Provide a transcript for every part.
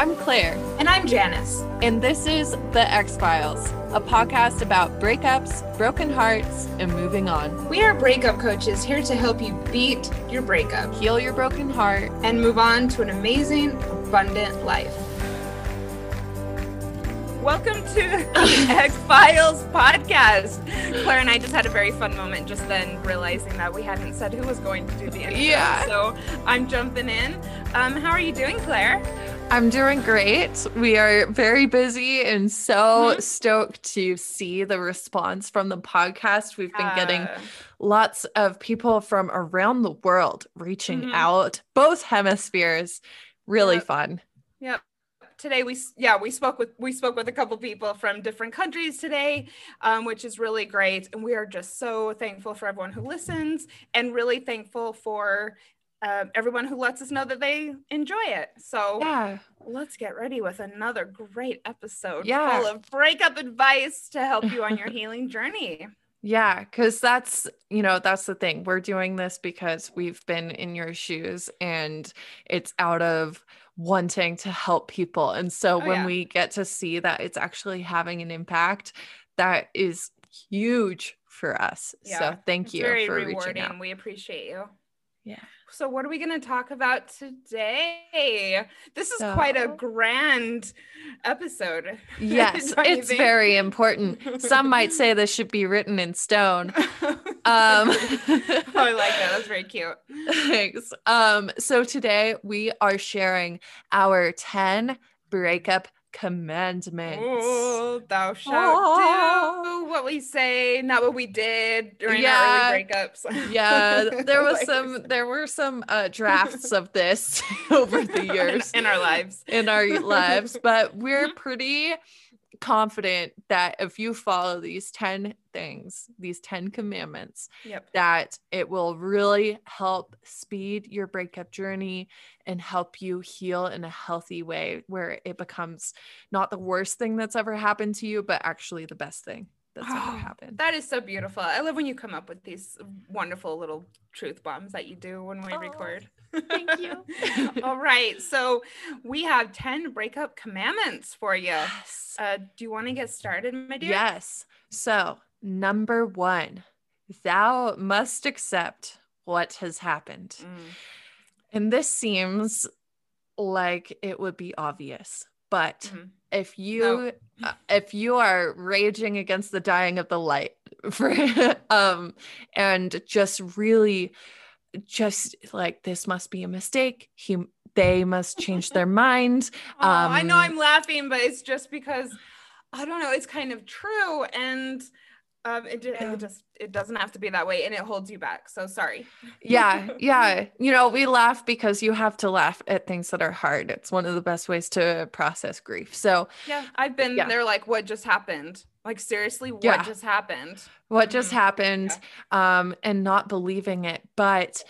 I'm Clair. And I'm Janice. And this is The Ex Philes, a podcast about breakups, broken hearts, and moving on. We are breakup coaches here to help you beat your breakup, heal your broken heart, and move on to an amazing, abundant life. Welcome to the Ex Philes podcast. Clair and I just had a very fun moment just then, realizing that we hadn't said who was going to do the intro. Yeah. So I'm jumping in. Um, how are you doing, Clair? I'm doing great. We are very busy and so mm-hmm. stoked to see the response from the podcast. We've been getting lots of people from around the world reaching mm-hmm. out, both hemispheres. Really yep. fun. Yep today we yeah we spoke with we spoke with a couple people from different countries today um, which is really great and we are just so thankful for everyone who listens and really thankful for uh, everyone who lets us know that they enjoy it so yeah let's get ready with another great episode yeah. full of breakup advice to help you on your healing journey yeah, because that's, you know, that's the thing. We're doing this because we've been in your shoes and it's out of wanting to help people. And so oh, when yeah. we get to see that it's actually having an impact, that is huge for us. Yeah. So thank it's you for rewarding. reaching out. We appreciate you. Yeah. So, what are we going to talk about today? This is so, quite a grand episode. Yes, it's very important. Some might say this should be written in stone. Um, oh, I like that. That's very cute. Thanks. Um, so, today we are sharing our 10 breakup commandments. Oh, thou shalt oh. do what we say, not what we did during yeah. our early breakups. yeah, there was like, some there were some uh, drafts of this over the years in our lives. In our lives, but we're pretty confident that if you follow these 10 things, these 10 commandments, yep. that it will really help speed your breakup journey and help you heal in a healthy way where it becomes not the worst thing that's ever happened to you, but actually the best thing that's oh, happened. That is so beautiful. I love when you come up with these wonderful little truth bombs that you do when we oh, record. Thank you. All right. So we have 10 breakup commandments for you. Yes. Uh, do you want to get started, my dear? Yes. So, number one, thou must accept what has happened. Mm. And this seems like it would be obvious, but mm-hmm. if you no. uh, if you are raging against the dying of the light for um and just really just like this must be a mistake he they must change their mind oh, um, i know i'm laughing but it's just because i don't know it's kind of true and um it, yeah. it just it doesn't have to be that way and it holds you back so sorry yeah yeah you know we laugh because you have to laugh at things that are hard it's one of the best ways to process grief so yeah i've been yeah. there like what just happened like seriously what yeah. just happened what mm-hmm. just happened um and not believing it but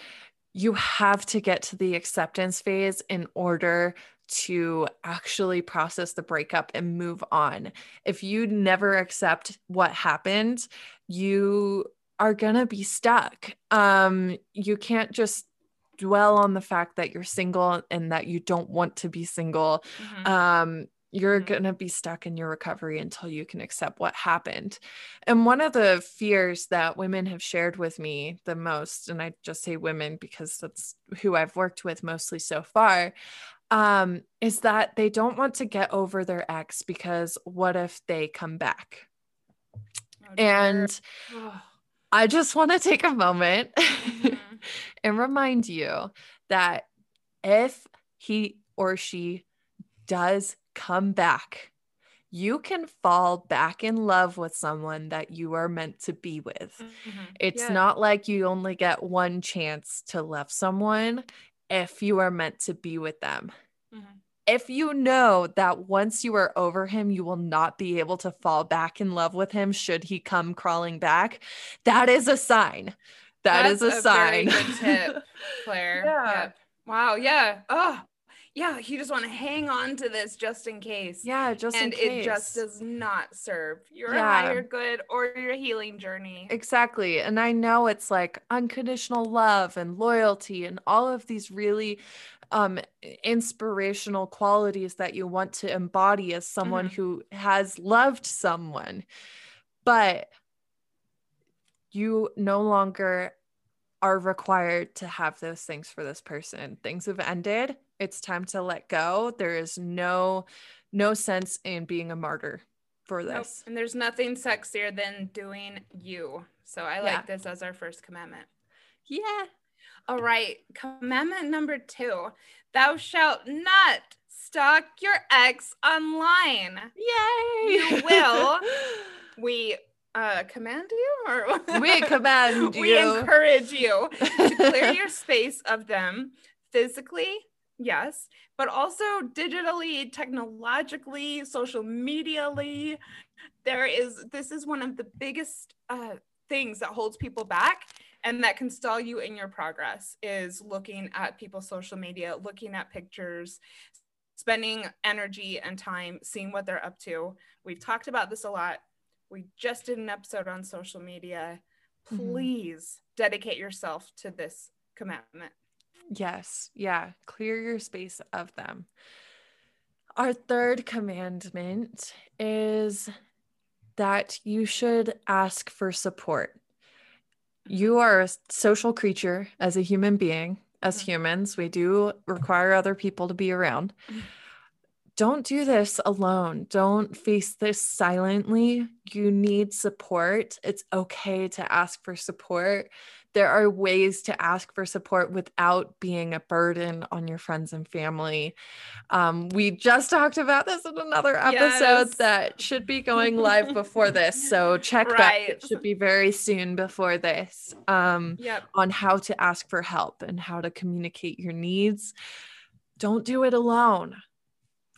you have to get to the acceptance phase in order to actually process the breakup and move on. If you never accept what happened, you are going to be stuck. Um you can't just dwell on the fact that you're single and that you don't want to be single. Mm-hmm. Um you're mm-hmm. going to be stuck in your recovery until you can accept what happened. And one of the fears that women have shared with me the most, and I just say women because that's who I've worked with mostly so far, um, is that they don't want to get over their ex because what if they come back? Oh, and I just want to take a moment mm-hmm. and remind you that if he or she does come back, you can fall back in love with someone that you are meant to be with. Mm-hmm. It's yeah. not like you only get one chance to love someone if you are meant to be with them. Mm-hmm. If you know that once you are over him, you will not be able to fall back in love with him should he come crawling back, that is a sign. That That's is a, a sign. good tip, Clair. yeah. Yep. Wow. Yeah. Oh, yeah, you just want to hang on to this just in case. Yeah, just and in case. it just does not serve your Yeah. higher good or your healing journey. Exactly. And I know it's like unconditional love and loyalty and all of these really um inspirational qualities that you want to embody as someone Mhm. who has loved someone. But you no longer are required to have those things for this person. Things have ended. It's time to let go. There is no no sense in being a martyr for Nope. this. And there's nothing sexier than doing you. So I like Yeah. this as our first commandment. Yeah. All right. Commandment number two Thou shalt not stalk your ex online. Yay! You will. We uh, command you or We command you. we encourage you to clear your space of them physically, yes, but also digitally, technologically, social medially. There is this is one of the biggest uh, things that holds people back and that can stall you in your progress is looking at people's social media, looking at pictures, spending energy and time seeing what they're up to. We've talked about this a lot. We just did an episode on social media. Mhm. Please dedicate yourself to this commandment. Yes. Yeah. Clear your space of them. Our third commandment is that you should ask for support. You are a social creature as a human being. As Mhm. humans, we do require other people to be around. Don't do this alone. Don't face this silently. You need support. It's okay to ask for support. There are ways to ask for support without being a burden on your friends and family. Um, we just talked about this in another episode Yes. that should be going live before this. So check back. It should be very soon before this. Um, Yep. on how to ask for help and how to communicate your needs. Don't do it alone.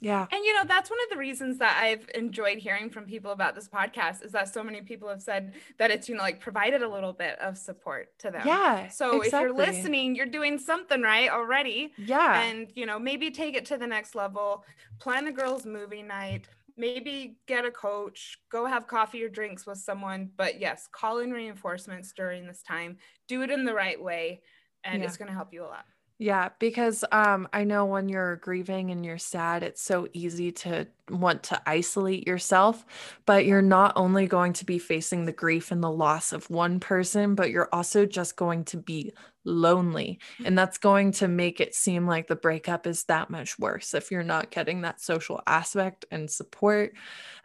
Yeah. And you know, that's one of the reasons that I've enjoyed hearing from people about this podcast is that so many people have said that it's, you know, like provided a little bit of support to them. Yeah. So if you're listening, you're doing something right already. yeah. And, you know, maybe take it to the next level, plan a girls' movie night, maybe get a coach, go have coffee or drinks with someone. But yes, call in reinforcements during this time. Do it in the right way, and Yeah. it's going to help you a lot. Yeah, because um, I know when you're grieving and you're sad, it's so easy to want to isolate yourself. But you're not only going to be facing the grief and the loss of one person, but you're also just going to be lonely. And that's going to make it seem like the breakup is that much worse if you're not getting that social aspect and support.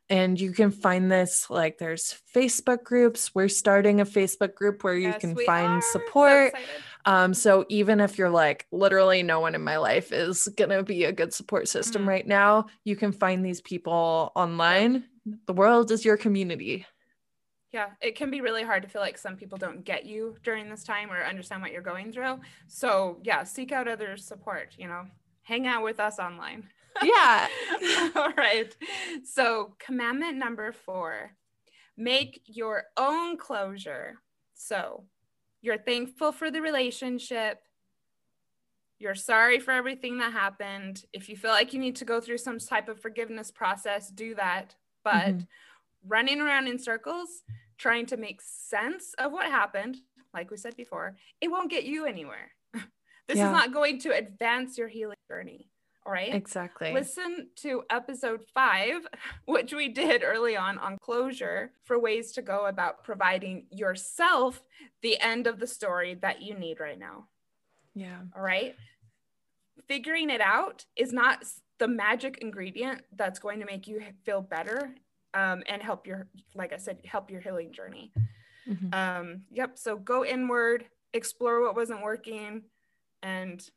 And you can find this like there's Facebook groups. We're starting a Facebook group where you Yes, can find are. Support. excited. Um, so even if you're like literally no one in my life is gonna be a good support system Mhm. right now, you can find these people online. The world is your community. Yeah, it can be really hard to feel like some people don't get you during this time or understand what you're going through. So, yeah, seek out other support, you know, hang out with us online. Yeah. All right. So, commandment number four make your own closure. So, you're thankful for the relationship. You're sorry for everything that happened. If you feel like you need to go through some type of forgiveness process, do that. But Mhm. running around in circles, trying to make sense of what happened, like we said before, it won't get you anywhere. this Yeah. is not going to advance your healing journey. All right. Exactly. Listen to episode five, which we did early on on closure for ways to go about providing yourself the end of the story that you need right now. yeah. All right. Figuring it out is not the magic ingredient that's going to make you feel better um, and help your, like I said, help your healing journey. Mhm. Um, yep. So go inward, explore what wasn't working, and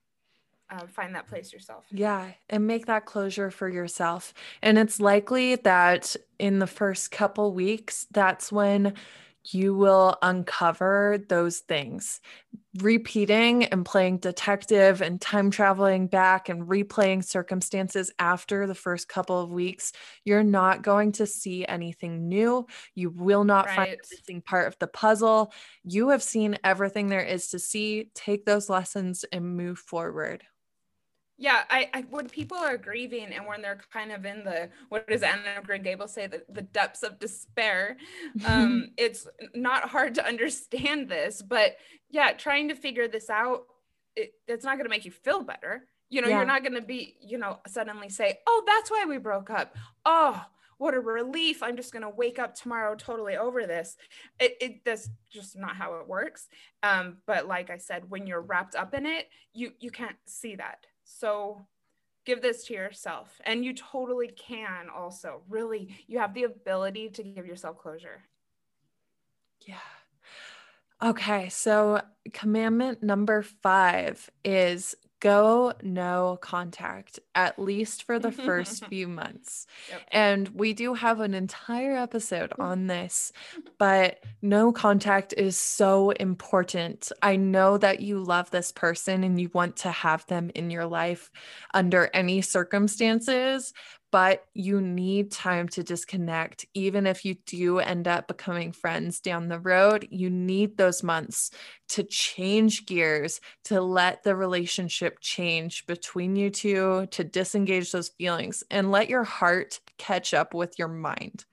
uh, find that place yourself. Yeah, and make that closure for yourself. And it's likely that in the first couple weeks, that's when you will uncover those things. Repeating and playing detective and time traveling back and replaying circumstances after the first couple of weeks, you're not going to see anything new. You will not find Right. the missing part of the puzzle. You have seen everything there is to see. Take those lessons and move forward. Yeah, I, I when people are grieving and when they're kind of in the what does Anna Green Gable say the, the depths of despair, um, it's not hard to understand this, but yeah, trying to figure this out, it, it's not going to make you feel better. You know, yeah. you're not going to be, you know, suddenly say, "Oh, that's why we broke up." Oh, what a relief! I'm just going to wake up tomorrow totally over this. It, it that's just not how it works. Um, but like I said, when you're wrapped up in it, you you can't see that so give this to yourself. And you totally can also. Really, you have the ability to give yourself closure. Yeah. Okay. So, commandment number five is go no contact at least for the first few months. Yep. And we do have an entire episode on this, but no contact is so important. I know that you love this person and you want to have them in your life under any circumstances, but you need time to disconnect. Even if you do end up becoming friends down the road, you need those months to change gears, to let the relationship change between you two, to disengage those feelings and let your heart catch up with your mind.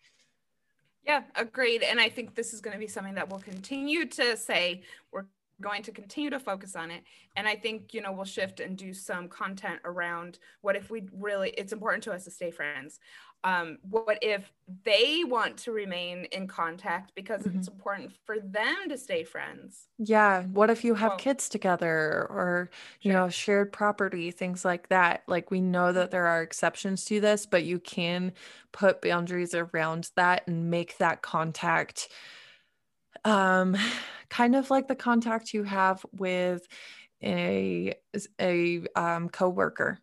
Yeah, agreed. And I think this is going to be something that we'll continue to say. We're going to continue to focus on it. And i think you know we'll shift and do some content around what if we really it's important to us to stay friends. Um, what if they want to remain in contact because mm-hmm. it's important for them to stay friends? Yeah what if you have well, kids together or you sure. know shared property things like that? Like we know that there are exceptions to this but you can put boundaries around that and make that contact um kind of like the contact you have with a a um, coworker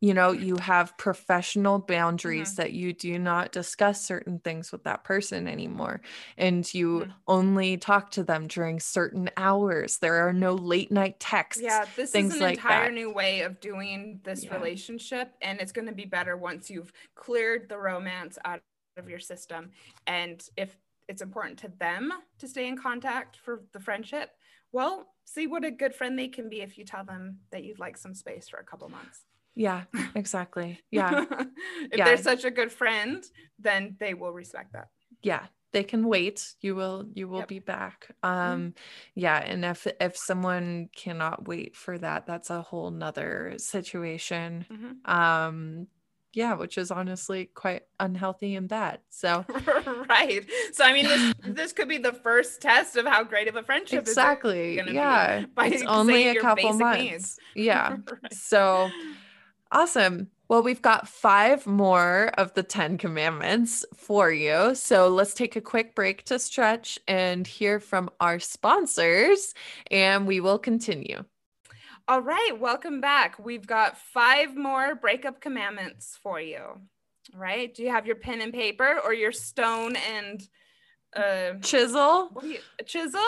you know you have professional boundaries mm-hmm. that you do not discuss certain things with that person anymore and you mm-hmm. only talk to them during certain hours there are no late night texts yeah this is an like entire that. new way of doing this yeah. relationship and it's going to be better once you've cleared the romance out of your system and if it's important to them to stay in contact for the friendship, well, see what a good friend they can be if you tell them that you'd like some space for a couple months. Yeah, exactly. Yeah. if yeah. they're such a good friend, then they will respect that. Yeah, they can wait you will you will yep. be back um mm-hmm. yeah and if if someone cannot wait for that that's a whole nother situation mm-hmm. um yeah, which is honestly quite unhealthy and bad. So right. So I mean this this could be the first test of how great of a friendship exactly. is. Yeah. it's only a couple months. Needs. Yeah. right. So awesome. Well, we've got five more of the 10 commandments for you. So let's take a quick break to stretch and hear from our sponsors, and we will continue. All right, welcome back. We've got five more breakup commandments for you. Right? do you have your pen and paper or your stone and uh, chisel? What you, chisel?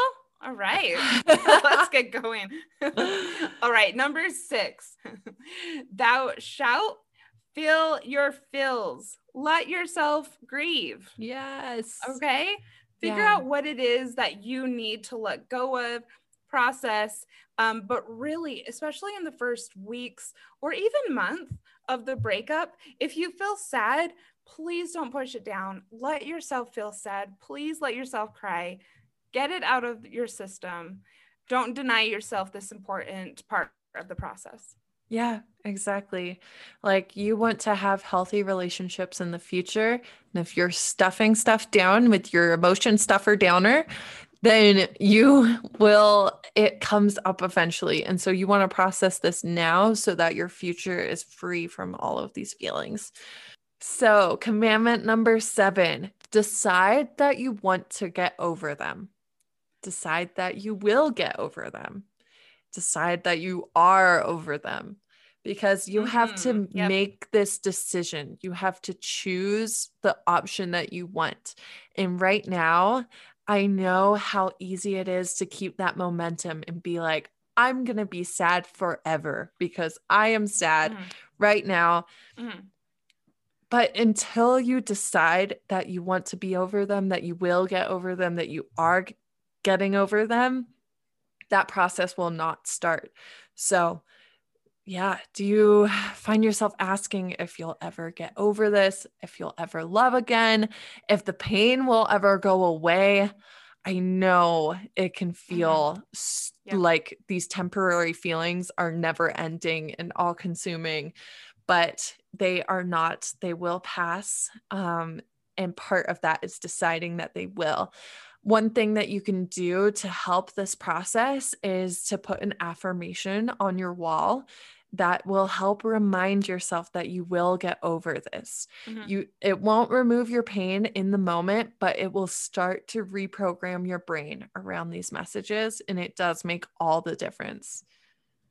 All right, let's get going. All right, number six. Thou shalt feel your fills. Let yourself grieve. Yes. Okay. Figure yeah. out what it is that you need to let go of, process. Um, but really, especially in the first weeks or even month of the breakup, if you feel sad, please don't push it down. Let yourself feel sad. Please let yourself cry. Get it out of your system. Don't deny yourself this important part of the process. Yeah, exactly. Like you want to have healthy relationships in the future. And if you're stuffing stuff down with your emotion stuffer downer, then you will, it comes up eventually. And so you want to process this now so that your future is free from all of these feelings. So, commandment number seven decide that you want to get over them, decide that you will get over them, decide that you are over them because you have to mm-hmm. yep. make this decision. You have to choose the option that you want. And right now, I know how easy it is to keep that momentum and be like, I'm going to be sad forever because I am sad mm-hmm. right now. Mm-hmm. But until you decide that you want to be over them, that you will get over them, that you are getting over them, that process will not start. So yeah, do you find yourself asking if you'll ever get over this, if you'll ever love again, if the pain will ever go away? I know it can mm-hmm. feel mm-hmm. yeah. like these temporary feelings are never ending and all consuming, but they are not. They will pass. Um, and part of that is deciding that they will. One thing that you can do to help this process is to put an affirmation on your wall that will help remind yourself that you will get over this. Mm-hmm. You it won't remove your pain in the moment, but it will start to reprogram your brain around these messages and it does make all the difference.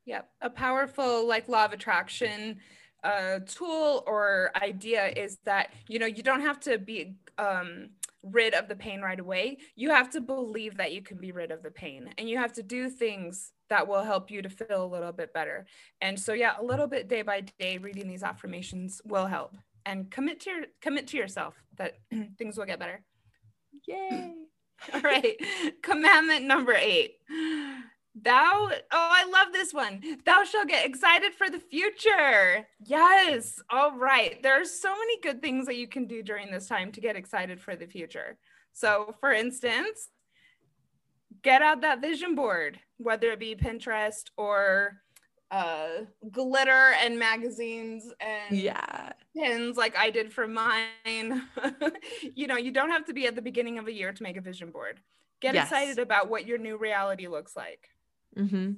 Yep, a powerful like law of attraction uh tool or idea is that you know you don't have to be um rid of the pain right away. You have to believe that you can be rid of the pain and you have to do things that will help you to feel a little bit better. And so yeah, a little bit day by day reading these affirmations will help. And commit to your commit to yourself that things will get better. Yay. All right. Commandment number 8. Thou, oh, I love this one. Thou shall get excited for the future. Yes. All right. There are so many good things that you can do during this time to get excited for the future. So, for instance, get out that vision board, whether it be Pinterest or uh, glitter and magazines and yeah pins like I did for mine. you know, you don't have to be at the beginning of a year to make a vision board. Get yes. excited about what your new reality looks like. Mm-hmm.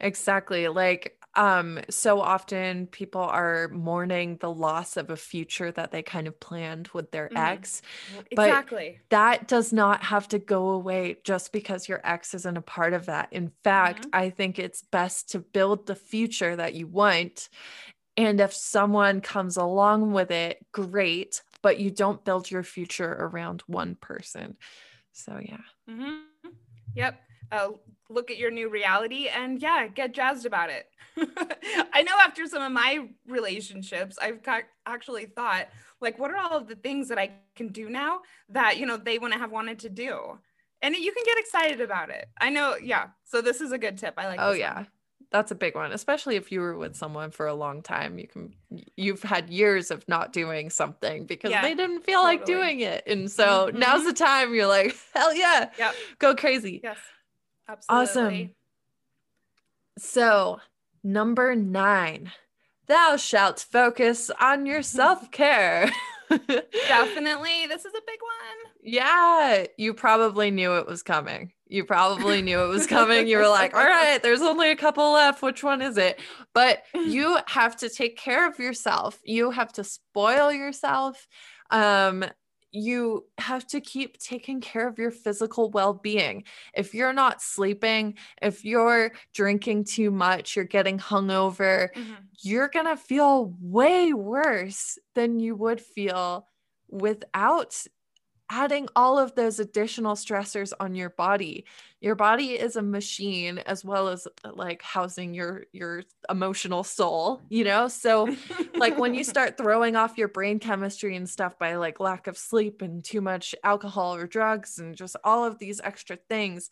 Exactly. Like, um, so often people are mourning the loss of a future that they kind of planned with their mm-hmm. ex. But exactly. That does not have to go away just because your ex isn't a part of that. In fact, mm-hmm. I think it's best to build the future that you want. And if someone comes along with it, great, but you don't build your future around one person. So, yeah. Mm-hmm. Yep. Uh, look at your new reality and yeah, get jazzed about it. I know after some of my relationships, I've actually thought, like, what are all of the things that I can do now that, you know, they wouldn't have wanted to do? And you can get excited about it. I know. Yeah. So this is a good tip. I like Oh, yeah. One. That's a big one, especially if you were with someone for a long time. You can, you've had years of not doing something because yeah, they didn't feel totally. like doing it. And so mm-hmm. now's the time you're like, hell yeah, yep. go crazy. Yes. Absolutely. Awesome. So, number nine, thou shalt focus on your self care. Definitely. This is a big one. Yeah. You probably knew it was coming. You probably knew it was coming. You were like, all right, there's only a couple left. Which one is it? But you have to take care of yourself. You have to spoil yourself. Um, you have to keep taking care of your physical well being. If you're not sleeping, if you're drinking too much, you're getting hungover, mm-hmm. you're going to feel way worse than you would feel without adding all of those additional stressors on your body. Your body is a machine as well as uh, like housing your your emotional soul you know? So like when you start throwing off your brain chemistry and stuff by like lack of sleep and too much alcohol or drugs and just all of these extra things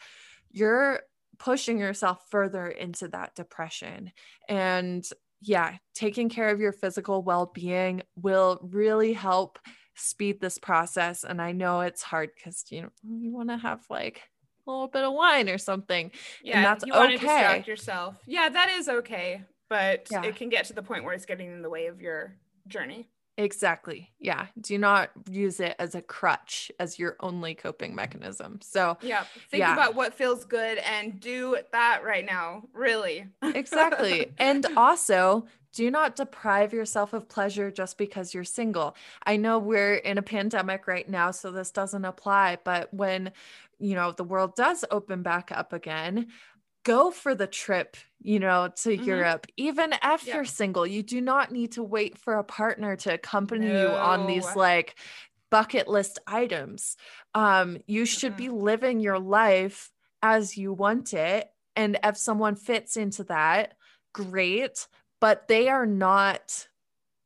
you're pushing yourself further into that depression. And yeah taking care of your physical well-being will really help speed this process and i know it's hard because you know you want to have like a little bit of wine or something yeah and that's you want okay. distract yourself yeah that is okay but yeah. it can get to the point where it's getting in the way of your journey exactly yeah do not use it as a crutch as your only coping mechanism so yeah think yeah. about what feels good and do that right now really exactly and also do not deprive yourself of pleasure just because you're single. I know we're in a pandemic right now, so this doesn't apply, but when, you know, the world does open back up again, go for the trip, you know, to mm-hmm. Europe. Even if you're single, you do not need to wait for a partner to accompany no. you on these like bucket list items. Um, you should mm-hmm. be living your life as you want it. And if someone fits into that, great but they are not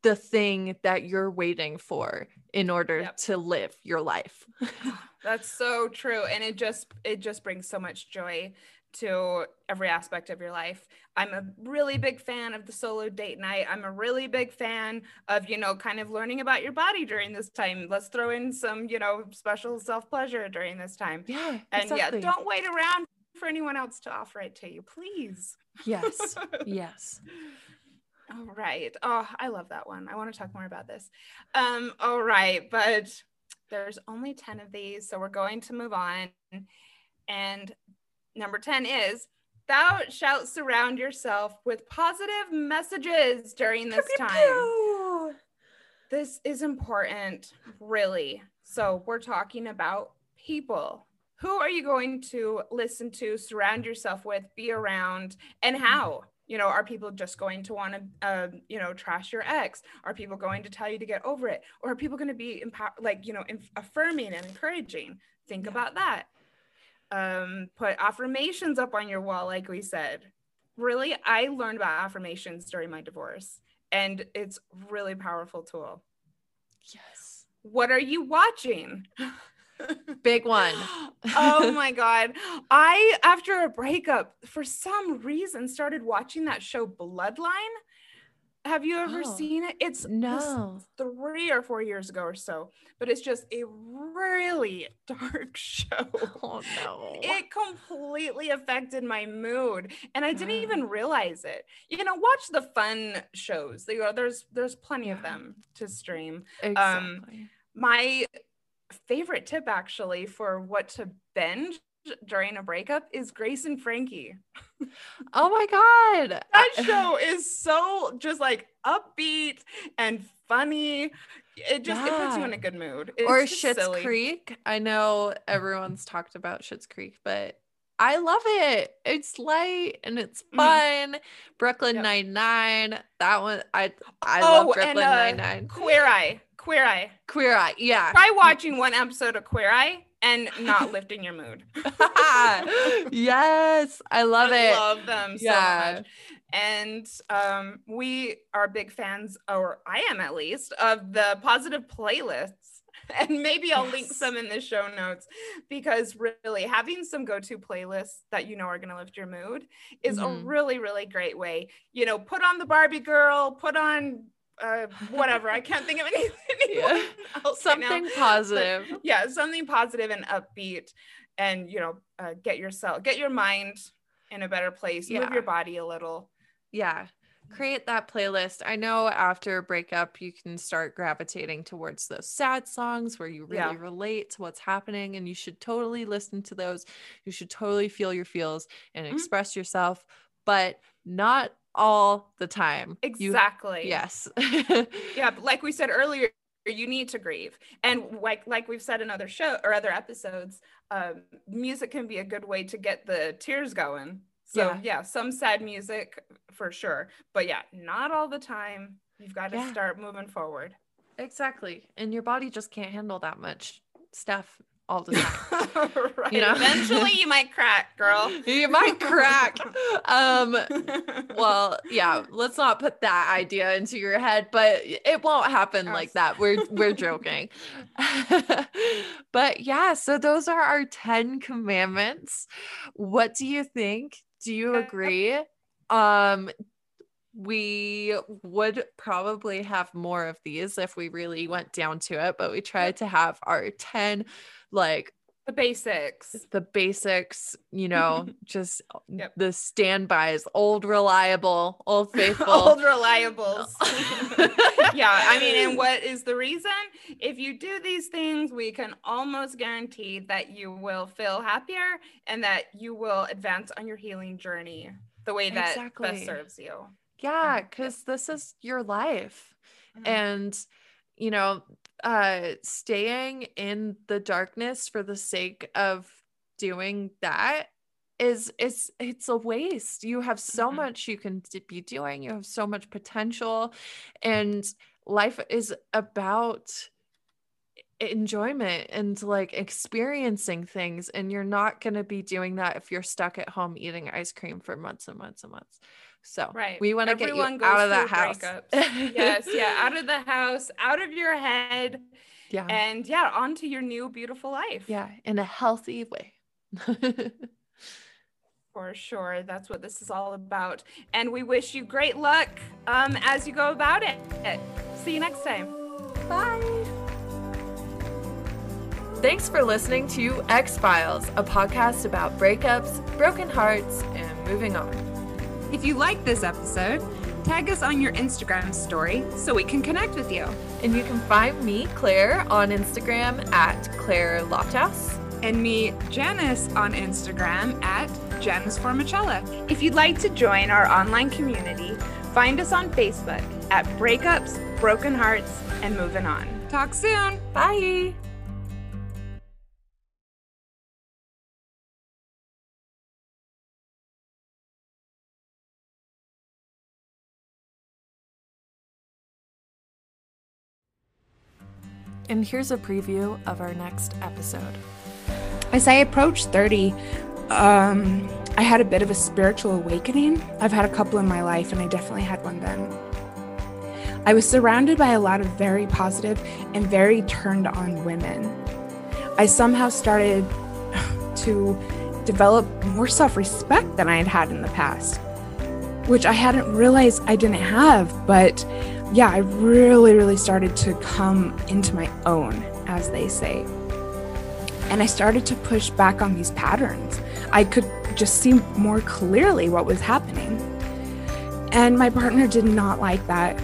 the thing that you're waiting for in order yep. to live your life. That's so true and it just it just brings so much joy to every aspect of your life. I'm a really big fan of the solo date night. I'm a really big fan of, you know, kind of learning about your body during this time. Let's throw in some, you know, special self pleasure during this time. Yeah. And exactly. yeah, don't wait around for anyone else to offer it to you, please. Yes. yes. All right. Oh, I love that one. I want to talk more about this. Um, all right, but there's only 10 of these, so we're going to move on. And number 10 is thou shalt surround yourself with positive messages during this time. This is important, really. So, we're talking about people. Who are you going to listen to, surround yourself with, be around, and how? You know, are people just going to want to, uh, you know, trash your ex? Are people going to tell you to get over it? Or are people going to be empower, like, you know, inf- affirming and encouraging? Think Yeah. about that um, put affirmations up on your wall, like we said. Really, I learned about affirmations during my divorce, and it's really powerful tool. Yes. What are you watching? Big one. oh my god. I after a breakup for some reason started watching that show Bloodline. Have you ever Oh, seen it? It's No. three or four years ago or so, but it's just a really dark show. Oh no. It completely affected my mood, and I didn't even mm. realize it. You know, watch the fun shows. There's there's plenty of them to stream. Um, exactly. My favorite tip, actually, for what to binge during a breakup is Grace and Frankie. oh my god. That show is so just like upbeat and funny. It just it puts you in a good mood. It's or Schitt's silly. Creek. I know everyone's talked about Schitt's Creek, but I love it. It's light and it's Mhm. fun. Brooklyn Yep. Nine Nine. That one. I I Oh, love Brooklyn uh, Nine Nine. Queer Eye. Queer Eye. Queer Eye. Yeah. Try watching one episode of Queer Eye and not lifting your mood. yes, I love it. I it. love them so much. And um, we are big fans, or I am at least, of the positive playlists. And maybe I'll link some in the show notes because really having some go to playlists that you know are going to lift your mood is a Mhm. really, really great way. You know, put on the Barbie girl, put on uh, whatever. I can't think of anything. Yeah. else right Something positive. yeah something positive and upbeat and you know uh, get yourself get your mind in a better place move your body a little yeah create that playlist i know after a breakup you can start gravitating towards those sad songs where you really Yeah. relate to what's happening and you should totally listen to those you should totally feel your feels and Mhm. express yourself but not all the time. You- exactly. Yes. Yeah but like we said earlier you need to grieve. And like like we've said in other show or other episodes um, music can be a good way to get the tears going. So Yeah. yeah, some sad music for sure. But yeah not all the time. You've got to Yeah. start moving forward. Exactly. And your body just can't handle that much stuff all the time. Right. You know? eventually you might crack girl. You might crack. Um well yeah let's not put that idea into your head but it won't happen like that. We're we're joking. But yeah so those are our 10 commandments. What do you think? Do you agree? Um we would probably have more of these if we really went down to it but we tried to have our 10 like the basics. the basics, you know, just Yep. the standbys, old reliable, old faithful. Old reliables. yeah, I mean, and what is the reason? If you do these things, we can almost guarantee that you will feel happier and that you will advance on your healing journey the way that Exactly. best serves you. Yeah, because this is your life. Mhm. And, you know, uh staying in the darkness for the sake of doing that is is it's a waste you have so Mhm. much you can be doing you have so much potential and life is about enjoyment and like experiencing things and you're not going to be doing that if you're stuck at home eating ice cream for months and months and months so Right. we want to get you Everyone out of that house yes, yeah, out of the house, out of your head, yeah and yeah, onto your new beautiful life. yeah in a healthy way For sure. That's what this is all about. And we wish you great luck um, as you go about it. See you next time. Bye. Thanks for listening to Ex Philes, a podcast about breakups, broken hearts, and moving on. If you like this episode, tag us on your Instagram story so we can connect with you. And you can find me, Clair, on Instagram at Clair Lofthouse. And me, Janice, on Instagram at Janice Formichella. If you'd like to join our online community, find us on Facebook at Breakups, Broken Hearts, and Moving On. Talk soon. Bye. And here's a preview of our next episode. As I approached 30, um, I had a bit of a spiritual awakening. I've had a couple in my life, and I definitely had one then. I was surrounded by a lot of very positive and very turned on women. I somehow started to develop more self respect than I had had in the past, which I hadn't realized I didn't have, but yeah, I really, really started to come into my own, as they say. And I started to push back on these patterns. I could just see more clearly what was happening. And my partner did not like that.